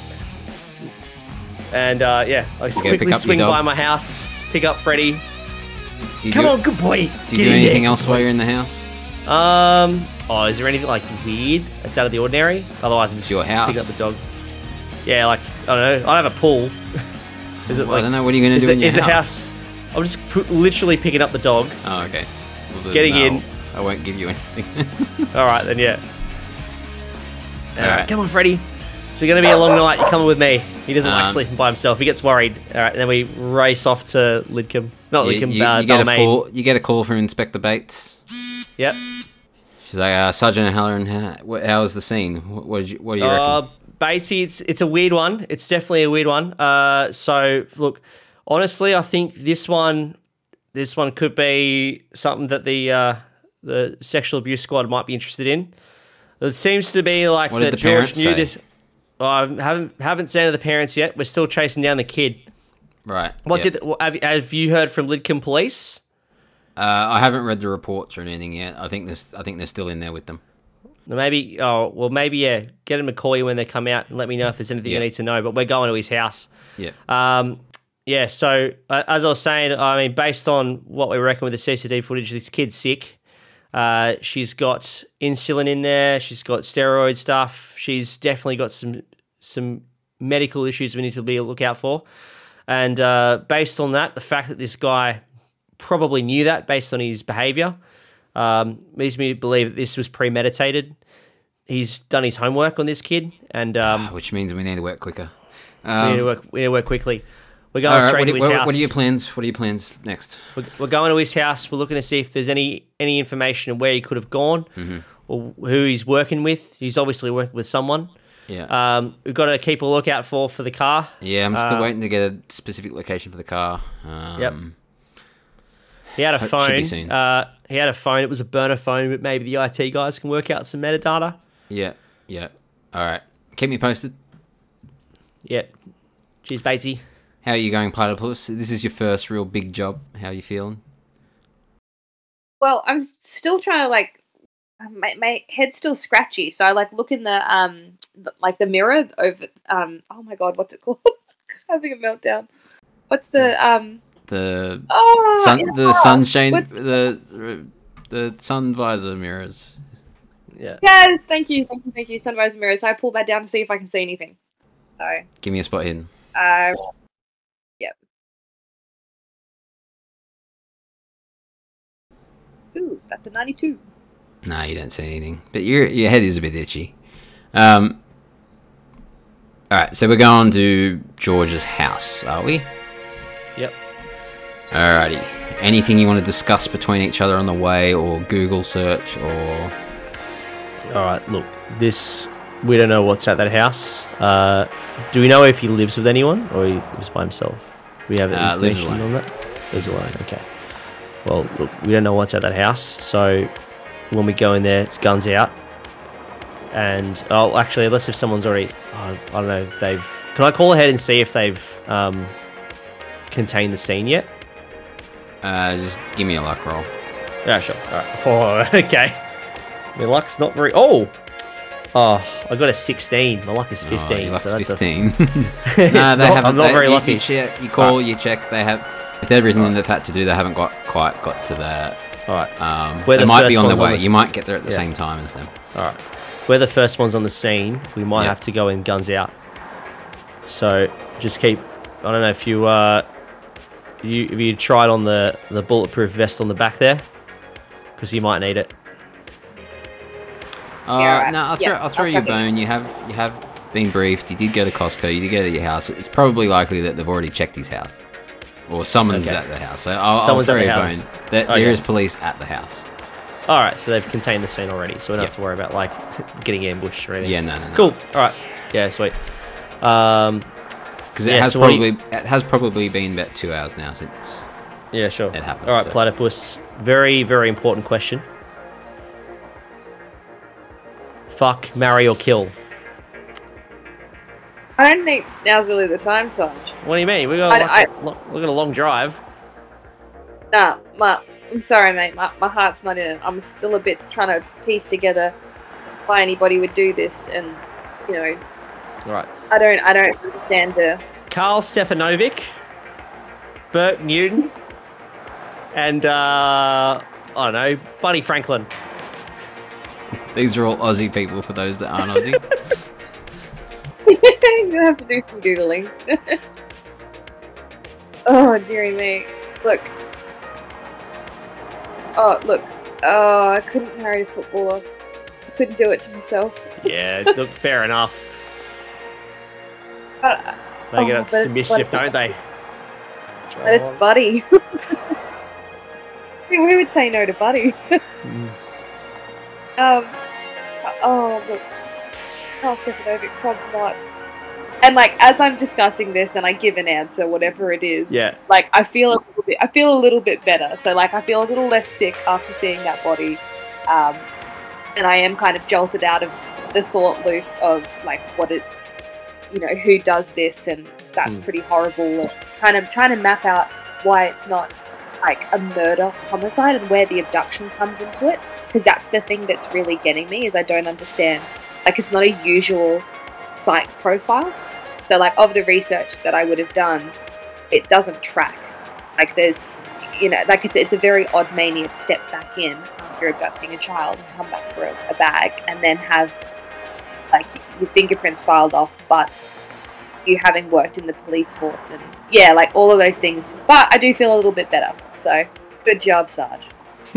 And uh, yeah, I just quickly pick up your swing by my house, pick up Freddy. Come do, on, good boy. Do you do anything there. else while you're in the house? Um. Oh, is there anything like weird that's out of the ordinary? Otherwise, I'm It's just your house. pick up the dog. Yeah, like I don't know. I have a pool. [LAUGHS] is it Well, I don't know. What are you going to do it, in your is the house? house? I'm just pu- literally picking up the dog. Oh, okay. Well, Getting no, in. I won't give you anything. [LAUGHS] All right, then yeah. All right, come on, Freddy. It's gonna be a long night. You're coming with me. He doesn't like Um, sleeping by himself. He gets worried. All right, and then we race off to Lidcombe. Not you, Lidcombe, you- uh, you get a call. You get a call from Inspector Bates. Yep. She's like, uh, Sergeant O'Halloran, how, how was the scene? What, what, did you, what do you Uh, reckon? Batesy, it's it's a weird one. It's definitely a weird one. Uh, so look, honestly, I think this one, this one could be something that the uh, the sexual abuse squad might be interested in. It seems to be like What that the George parents knew say? this. I haven't haven't seen to the parents yet. We're still chasing down the kid. Right. What yeah. did what, have, you- have you heard from Lidcombe Police? Uh, I haven't read the reports or anything yet. I think this. I think they're still in there with them. Maybe oh well maybe yeah. Get them to call you when they come out and let me know if there's anything Yeah. you need to know. But we're going to his house. Yeah. Um, yeah, so uh, as I was saying, I mean, based on what we reckon with the CCTV footage, this kid's sick. Uh, she's got insulin in there. She's got steroid stuff. She's definitely got some some medical issues we need to be a look out for. And uh, based on that, the fact that this guy probably knew that based on his behavior um, leads me to believe that this was premeditated. He's done his homework on this kid, and um, [SIGHS] Which means we need to work quicker. we, need to Um, work, we need to work quickly. We're going right. to his what- house. what are your plans? What are your plans next? We're, we're going to his house. We're looking to see if there's any any information of where he could have gone Mm-hmm. or who he's working with. He's obviously working with someone. Yeah. Um, we've got to keep a lookout for for the car. yeah. I'm still uh, waiting to get a specific location for the car. Um, Yep. He had a Hope- should be phone. seen. Uh, he had a phone. It was a burner phone, but maybe the IT guys can work out some metadata. Yeah. Yeah. All right. Keep me posted. Yep. Cheers, Batesy. How are you going, Platypus? This is your first real big job. How are you feeling? Well, I'm still trying to like. My, my head's still scratchy, so I like look in the um the, like the mirror over um oh my god what's it [LAUGHS] called having a meltdown what's the um The oh sun, it's the sunshine, What's- the the sun visor mirrors. Yeah. yes thank you thank you thank you sunrise mirrors So I pulled that down to see if I can see anything so Give me a spot hidden. uh ooh that's a 92 No, you don't see anything. But your your head is a bit itchy. Um. All right, so we're going to George's house, are we? Yep. Alrighty. Anything you want to discuss between each other on the way, or Google search, or All right. Look, this we don't know what's at that house. Uh, do we know if he lives with anyone or he lives by himself? We have Uh, information alone. on that. Lives alone. Okay. Well, look, we don't know what's at that house, so when we go in there, it's guns out. And oh, actually, unless if someone's already, I I don't know if they've. Can I call ahead and see if they've um, contained the scene yet? uh, just give me a luck roll. Yeah, sure. All right. [LAUGHS] Oh, okay. My luck's not very. Oh, oh, I got a 16. My luck is 15. Oh, your luck's so that's fifteen. a. [LAUGHS] [LAUGHS] Nah, they not, haven't- I'm not they- very you, lucky. You, check, you call, you check. They have with everything they've had to do. They haven't got quite got to that. All right. Um, We're they the might be on their ones on way. the- you might get there at the Yeah. same time as them. All right. If we're the first ones on the scene, we might Yeah. have to go in guns out. So just keep. I don't know if you uh, you if you tried on the the bulletproof vest on the back there, because you might need it. Uh, Yeah, alright. no, I'll throw, I'll throw I'll you a bone. You have you have been briefed. You did go to Costco. You did go to your house. It's probably likely that they've already checked his house, or someone's Okay. at the house. So I'll, Someone's I'll at the house. bone. There, Okay. there is police at the house. All right. So they've contained the scene already, so we don't Yeah. have to worry about like [LAUGHS] getting ambushed or anything. Yeah, no, no, no. Cool. All right. Yeah. Sweet. Um. Because it Yeah, has so probably you- it has probably been about two hours now since. Yeah. Sure. It happened, All right. so- Platypus. Very very important question. Fuck, marry or kill. I don't think now's really the time Sarge What do you mean? We got I- a, lo- lo- we got a long drive. nah my I'm sorry, mate. My, my heart's not in it. I'm still a bit trying to piece together why anybody would do this, and you know, Right. I don't, I don't understand the. Carl Stefanovic, Bert Newton, and uh, I don't know, Buddy Franklin. These are all Aussie people for those that aren't Aussie. [LAUGHS] [LAUGHS] Gonna have to do some googling. [LAUGHS] oh dearie me! Look. Oh look. Oh, I couldn't marry a footballer. I couldn't do it to myself. Yeah, look, [LAUGHS] fair enough. But, They Oh, get up to it's mischief, don't they? but it's Buddy. Who who would say no to Buddy? Mm. Um. Oh look. Carl Stefanovic, probably not. And like as I'm discussing this, and I give an answer, whatever it is. Yeah, like I feel a little bit, I feel a little bit better. So like I feel a little less sick after seeing that body, um, and I am kind of jolted out of the thought loop of like what it, you know, who does this, and that's Hmm. pretty horrible. And kind of trying to map out why it's not like a murder homicide and where the abduction comes into it, because that's the thing that's really getting me is I don't understand. Like it's not a usual psych profile. So like of the research that I would have done, it doesn't track. Like there's, you know, like it's it's a very odd mania to step back in after abducting a child and come back for a, a bag and then have like your fingerprints filed off, but you having worked in the police force and yeah, like all of those things. But I do feel a little bit better. So good job, Sarge. [LAUGHS]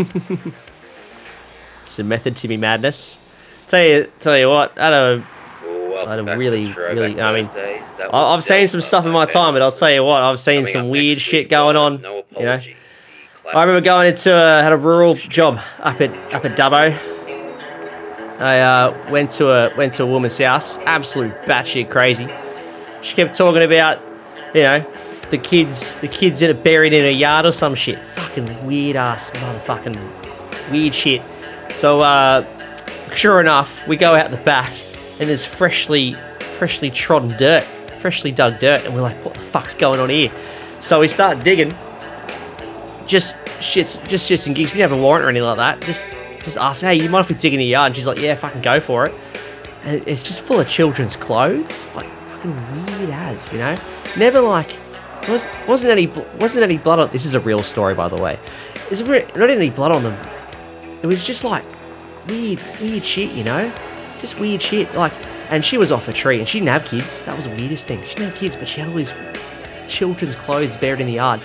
it's a method to me madness. Tell you, tell you what, I don't. Well, I don't back to really- really- I mean, that I- was I've seen some stuff in my time, but I'll tell you what, I've seen Coming some weird shit going on. No you know? I remember going into uh, had a rural job up at up at Dubbo. I uh, went to a went to a woman's house, absolute batshit crazy. She kept talking about, you know, the kids the kids that are buried in a yard or some shit. Fucking weird ass motherfucking weird shit. So uh, sure enough, we go out the back and there's freshly freshly trodden dirt, freshly dug dirt, and we're like, what the fuck's going on here? So we start digging just shits, just shits and gigs. We didn't have a warrant or anything like that. Just, just ask, hey, you mind if we dig in your yard? And she's like, yeah, fucking go for it. And it's just full of children's clothes, like fucking weird as, you know. Never like, was wasn't any wasn't any blood on. This is a real story, by the way. There's re- not any blood on them. It was just like weird, weird shit, you know. Just weird shit. Like, and she was off a tree, and she didn't have kids. That was the weirdest thing. She didn't have kids, but she had all these children's clothes buried in the yard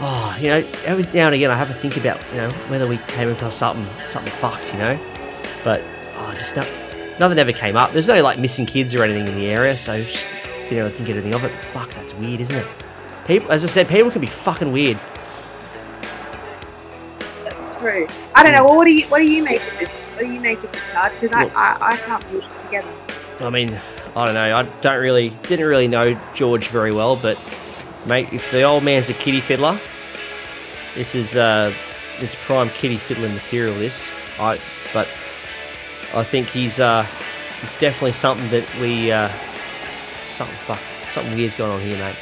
oh, you know, every now and again I have to think about, you know, whether we came across something, something fucked, you know. But oh, just not, nothing ever came up. There's no like missing kids or anything in the area, so just didn't ever think anything of it. But fuck, that's weird, isn't it? People, as I said, people can be fucking weird. True. I don't know. Well, what do you what do you make of this? Do you make of this, Sarge? Because I, I I can't put it together. I mean, I don't know. I don't really, didn't really know George very well, but mate, if the old man's a kitty fiddler, this is uh, it's prime kitty fiddling material. This, I, but I think he's uh, it's definitely something that we uh, something fucked, something weird's going on here, mate.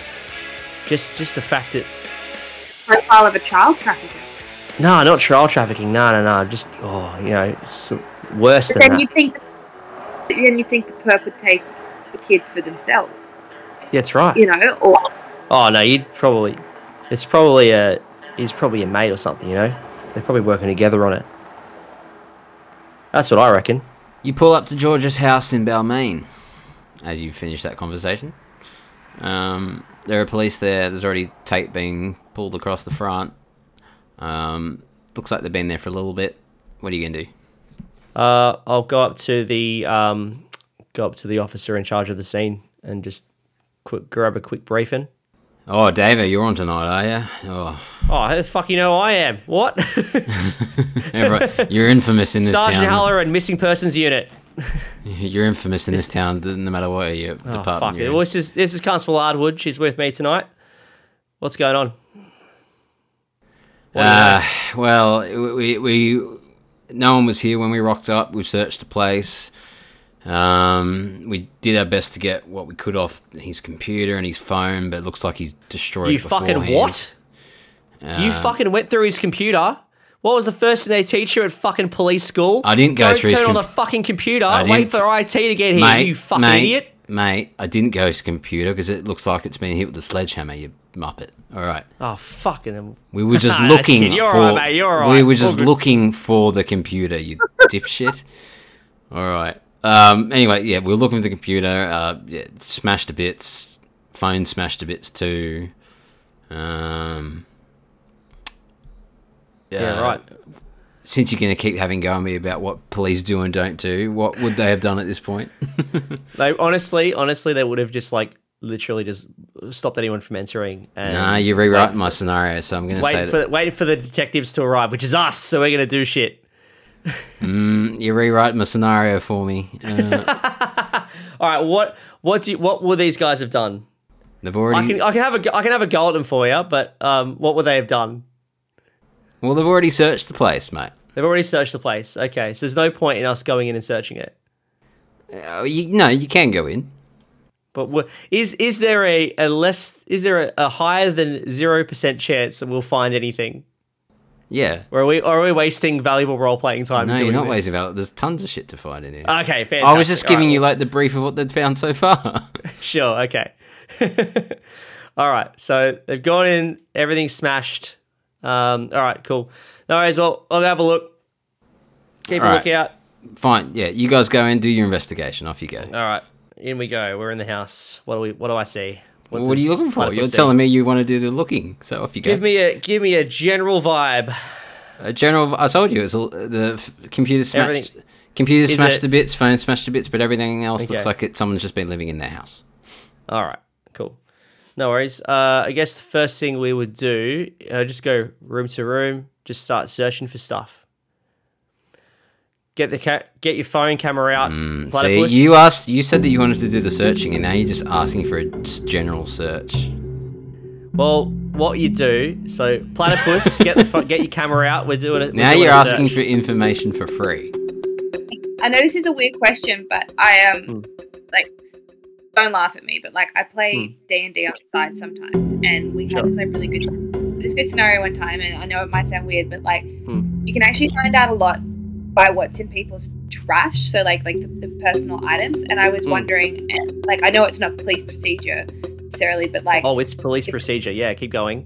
Just, just the fact that Profile of a child trafficker. No, not child trafficking. No, no, no. Just oh, you know, it's worse But than then that. you think, then you think the perpetrates the kid for themselves, That's right. you know, or Oh no, you'd probably. It's probably a. He's probably a mate or something. You know, they're probably working together on it. That's what I reckon. You pull up to George's house in Balmain as you finish that conversation. Um, there are police there. There's already tape being pulled across the front. Um, looks like they've been there for a little bit. What are you gonna do? Uh, I'll go up to the um, go up to the officer in charge of the scene and just quick grab a quick briefing. Oh, David, you're on tonight, are you? Oh, Oh, who the fuck you know I am? What? [LAUGHS] [LAUGHS] you're infamous in this Sergeant town. Sergeant Haller and Missing Persons Unit. [LAUGHS] You're infamous in this town, no matter what your Oh department fuck it. Well, this is this is Constable Ardwood. She's with me tonight. What's going on? What do you know? Uh, well, we, we no one was here when we rocked up. We searched the place. Um, we did our best to get what we could off his computer and his phone, but it looks like he's destroyed. you fucking beforehand. what? you Uh, fucking went through his computer What was the first thing they teach you at fucking police school? I didn't go Don't through his turn on the fucking computer. I Wait for IT to get here, mate, you fucking mate, idiot. Mate, I didn't go to computer because it looks like it's been hit with a sledgehammer, you muppet. All right. Oh fucking! We were just [LAUGHS] looking. You're for. alright, mate, you're We alright. were just looking for the computer, you [LAUGHS] dipshit. All right. Um. Anyway, yeah, we were looking for the computer. Uh. Yeah, smashed to bits. Phone smashed to bits too. Um. Yeah, uh, right. Since you're going to keep having go on me about what police do and don't do, what would they have done at this point? [LAUGHS] They honestly, honestly, they would have just like literally just stopped anyone from entering. And nah, you're rewriting for- my scenario, so I'm going to say Wait that for wait for the detectives to arrive, which is us. So we're gonna do shit. you're rewriting my scenario for me. Uh, [LAUGHS] All right, what what do you, what would these guys have done? they've already. I can I can have a go- can have a go at them for you, but um, what would they have done? Well, they've already searched the place, mate. They've already searched the place. Okay, so there's no point in us going in and searching it. Uh, you, no, you can go in. But wha- is is there a, a less is there a, a higher than zero percent chance that we'll find anything? Yeah. Or are we are we wasting valuable role playing time? No, you're not this? wasting it. There's tons of shit to find in here. Okay, fantastic. I was just giving right, you like the brief of what they'd found so far. [LAUGHS] Sure, okay. [LAUGHS] all right, so they've gone in, everything's smashed. Um, all right, cool. No worries, well, I'll have a look. Keep All a right. lookout. Fine. Yeah, you guys go in, do your investigation. Off you go. All right, in we go. We're in the house. What do we? What do I see? what are you looking for? You're see? telling me you want to do the looking, so off you go. Give me a give me a general vibe. a general. I told you it's all the computer smashed. Everything- Computer smashed it- to bits, phone smashed to bits, but everything else looks like it. Someone's just been living in their house. All right, cool. No worries. Uh, I guess the first thing we would do, uh, just go room to room, just start searching for stuff. Get the ca- get your phone camera out. Mm, See, you asked. You said that you wanted to do the searching, and now you're just asking for a general search. Well, what you do? So platypus, [LAUGHS] get the pho- get your camera out. We're doing it. we're Now doing you're asking for information for free. I know this is a weird question, but I um Hmm. like don't laugh at me, but like I play Hmm. D and D outside sometimes, and we Sure. had this like really good this good scenario one time, and I know it might sound weird, but like Hmm. you can actually find out a lot by what's in people's trash, so like like the, the personal items. And I was Hmm. wondering, and like I know it's not police procedure necessarily, but like Oh, it's police procedure. Yeah, keep going.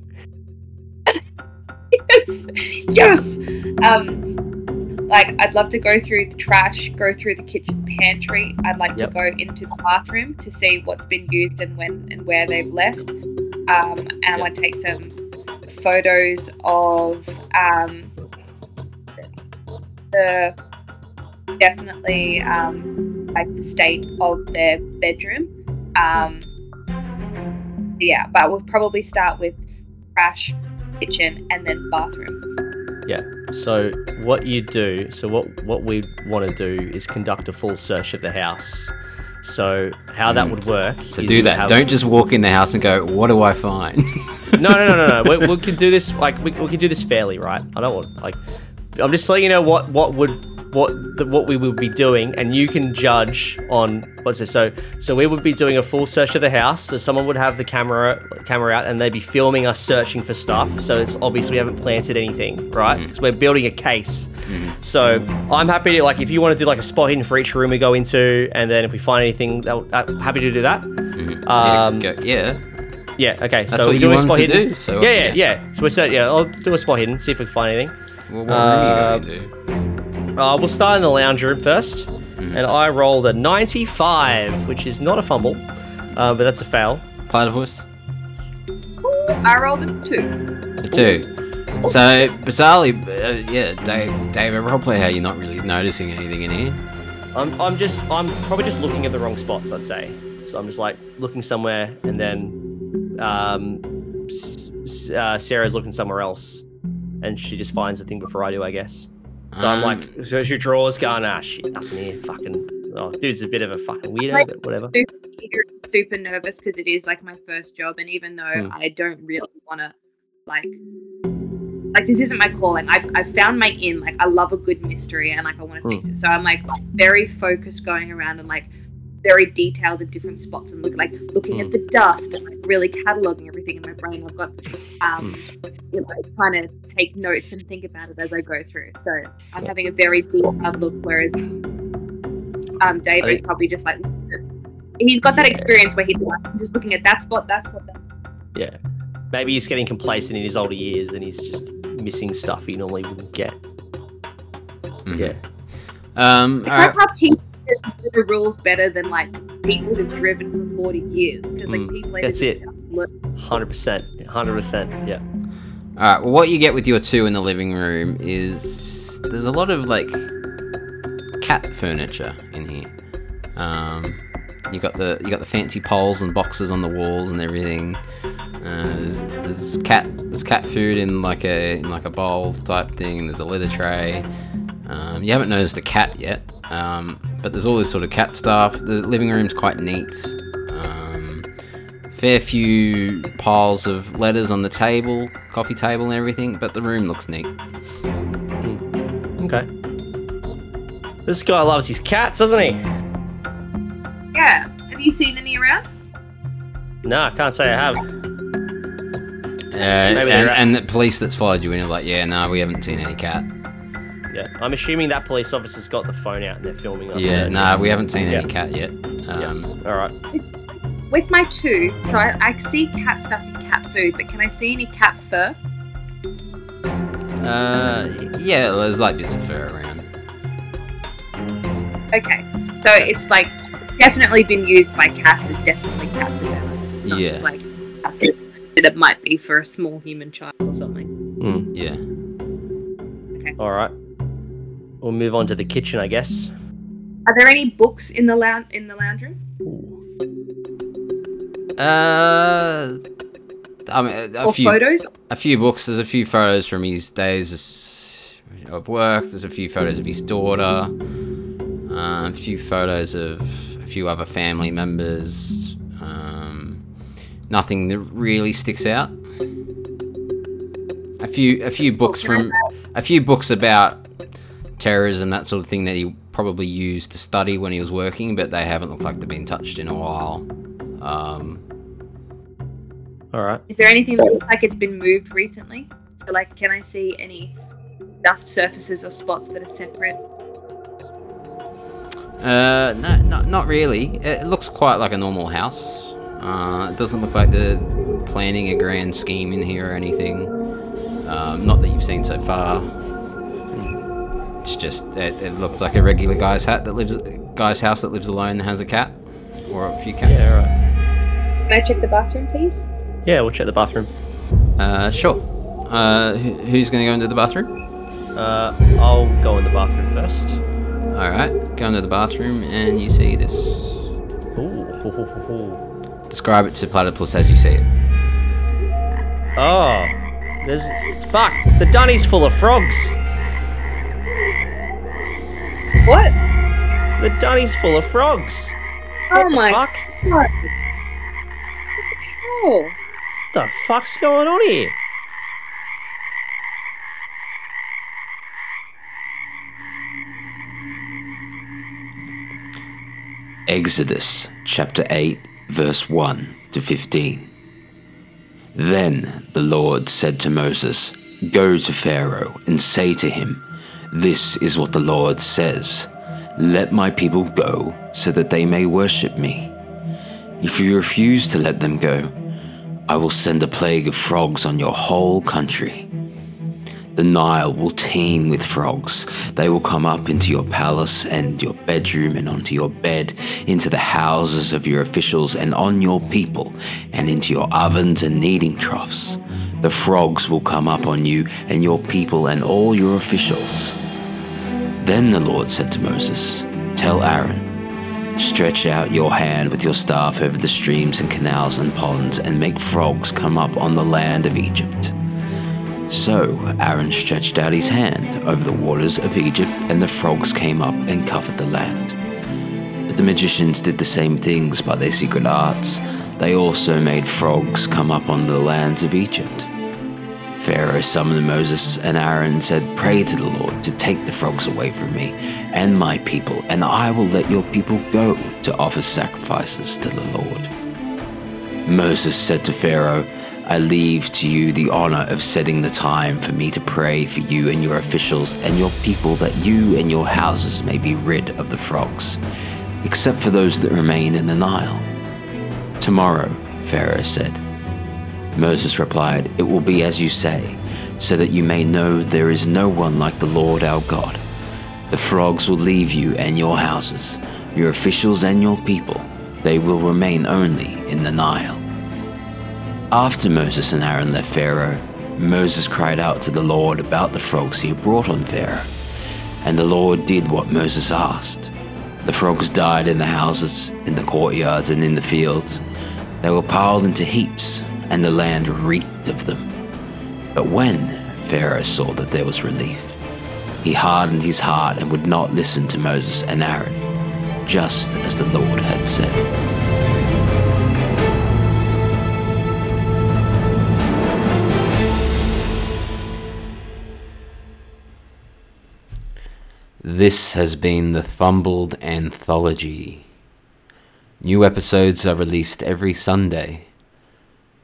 [LAUGHS] yes, yes. Um, like I'd love to go through the trash, go through the kitchen pantry. I'd like Yep. to go into the bathroom to see what's been used and when and where they've left. Um, and I want to take some photos of um, the definitely um, like the state of their bedroom. Um, yeah, but we'll probably start with trash, kitchen, and then bathroom. Yeah. So what you do? So what what we want to do is conduct a full search of the house. So how that Mm. would work? So do that. have- Don't just walk in the house and go, "What do I find?" no, no, no, no, no. We, [LAUGHS] we can do this like we, we can do this fairly, right? I don't want like. I'm just letting you know what what would what the, what we would be doing, and you can judge on what's this. So so we would be doing a full search of the house. So someone would have the camera camera out, and they'd be filming us searching for stuff. So it's obvious we haven't planted anything, right? So we're building a case. So I'm happy to like if you want to do like a spot hidden for each room we go into, and then if we find anything, that, uh, happy to do that. Um, yeah, go- yeah. yeah. Okay. That's so we're doing a spot hidden. Do, so yeah, yeah, yeah, yeah. So we're set, yeah. I'll do a spot hidden. See if we can find anything. Well, what room are you Uh, going to do? Uh, we'll start in the lounge room first, Mm-hmm. and I rolled a 95, which is not a fumble, uh, but that's a fail. Platypus. I rolled a two. A two. So bizarrely, uh, yeah, Dave, Dave, a roleplay how you're not really noticing anything in here. I'm, I'm just I'm probably just looking at the wrong spots. I'd say. So I'm just like looking somewhere, and then um, S- S- uh, Sarah's looking somewhere else, and she just finds the thing before I do, I guess. So I'm Um, like, so she draws, going, ah, shit, nothing here, fucking. Oh, dude's a bit of a fucking weirdo, Like- but whatever. Super, super nervous because it is like my first job, and even though Hmm. I don't really want to, like, like this isn't my calling. I've, I've found my in. Like I love a good mystery, and like I want to Hmm. fix it. So I'm like very focused going around and like very detailed at different spots and look like looking at the dust and like really cataloging everything in my brain. I've got um, you know, trying to take notes and think about it as I go through. So I'm having a very detailed look, whereas um, David is probably just like he's got that experience where he's like I'm just looking at that spot, that spot, that. Yeah. Maybe he's getting complacent in his older years and he's just missing stuff he normally wouldn't get. Mhm. Yeah. Um, It's all like right. how people know the rules better than like people who've driven for 40 years because like Mm, people that's it. 100%. 100%. Yeah. All right. Well, what you get with your two in the living room is there's a lot of like cat furniture in here. Um, you got the you got the fancy poles and boxes on the walls and everything. Uh, there's, there's cat there's cat food in like a in like a bowl type thing. There's a litter tray. Um, you haven't noticed a cat yet, um, but there's all this sort of cat stuff. The living room's quite neat. Um, fair few piles of letters on the table, coffee table, and everything, but the room looks neat. Okay. This guy loves his cats, doesn't he? yeah. Have you seen any around? No, I can't say I have. Uh, and, and the police that's followed you in are like, yeah, no, we haven't seen any cat. Yeah. I'm assuming that police officer's got the phone out and they're filming us. Yeah, so- no, we haven't seen Yeah. any cat yet. Yeah. Um, All right. With my two, so I, I see cat stuff and cat food, but can I see any cat fur? uh, yeah, there's like bits of fur around. Okay, so it's like definitely been used by cats. It's definitely cats in there. Not Yeah. just like cat food that might be for a small human child or something. Mm. Yeah. All right. We'll move on to the kitchen, I guess. Are there any books in the lounge in the lounge room? Uh, I mean, a, a or few, photos? a few books. There's a few photos from his days of work. There's a few photos of his daughter. Uh, a few photos of a few other family members. Um, nothing that really sticks out. A few, a few books from, a few books about terrorism, that sort of thing that he probably used to study when he was working, but they haven't looked like they've been touched in a while. Um, All right. Is there anything that looks like it's been moved recently? So, like, can I see any dust surfaces or spots that are separate? Uh, no, not, not really. It looks quite like a normal house. Uh, it doesn't look like they're planning a grand scheme in here or anything. Um, not that you've seen so far. It's just it, it looks like a regular guy's hat that lives guy's house that lives alone and has a cat or a few cats. Yeah, right. Can I check the bathroom, please? Yeah, we'll check the bathroom. Uh, sure. Uh, who's going to go into the bathroom? Uh, I'll go in the bathroom first. All right, go into the bathroom and you see this. Ooh. ho, ho, ho, ho. Describe it to Platypus as you see it. Oh, there's fuck. The dunny's full of frogs. What? The dunny's full of frogs. Oh The my fuck? god! Oh, What the fuck's going on here? Exodus chapter 8, verse 1 to 15. Then the Lord said to Moses, Go to Pharaoh and say to him, This is what the Lord says Let my people go so that they may worship me. If you refuse to let them go, I will send a plague of frogs on your whole country. The Nile will teem with frogs. They will come up into your palace and your bedroom and onto your bed, into the houses of your officials and on your people, and into your ovens and kneading troughs. The frogs will come up on you and your people and all your officials. Then the Lord said to Moses, Tell Aaron, stretch out your hand with your staff over the streams and canals and ponds, and make frogs come up on the land of Egypt. So Aaron stretched out his hand over the waters of Egypt, and the frogs came up and covered the land. But the magicians did the same things by their secret arts. They also made frogs come up on the lands of Egypt. Pharaoh summoned Moses and Aaron and said, Pray to the Lord to take the frogs away from me and my people, and I will let your people go to offer sacrifices to the Lord. Moses said to Pharaoh, I leave to you the honor of setting the time for me to pray for you and your officials and your people that you and your houses may be rid of the frogs, except for those that remain in the Nile. Tomorrow, Pharaoh said. Moses replied, It will be as you say, so that you may know there is no one like the Lord our God. The frogs will leave you and your houses, your officials and your people. They will remain only in the Nile. After Moses and Aaron left Pharaoh, Moses cried out to the Lord about the frogs he had brought on Pharaoh. And the Lord did what Moses asked. The frogs died in the houses, in the courtyards, and in the fields. They were piled into heaps, and the land reeked of them. But when Pharaoh saw that there was relief, he hardened his heart and would not listen to Moses and Aaron, just as the Lord had said. This has been the Fumbled Anthology. New episodes are released every Sunday.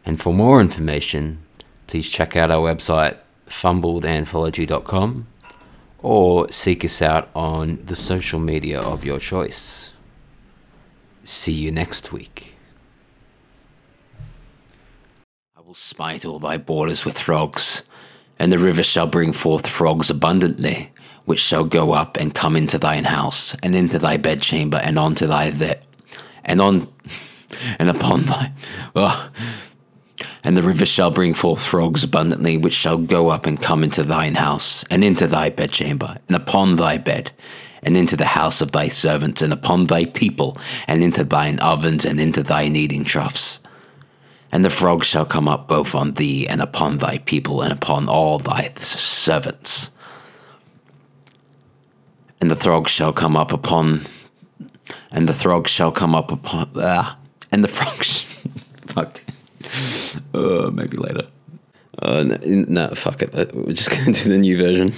And for more information, please check out our website, fumbledanthology.com, or seek us out on the social media of your choice. See you next week. I will smite all thy borders with frogs, and the river shall bring forth frogs abundantly which shall go up and come into thine house, and into thy bedchamber, and onto thy vet, and on, and upon thy, oh, and the river shall bring forth frogs abundantly, which shall go up and come into thine house, and into thy bedchamber, and upon thy bed, and into the house of thy servants, and upon thy people, and into thine ovens, and into thy kneading troughs. And the frogs shall come up both on thee, and upon thy people, and upon all thy servants and the frogs shall come up upon, and the throg shall come up upon, ah, and the [LAUGHS] frogs, fuck, uh, maybe later. Uh, no, no, fuck it. We're just gonna do the new version.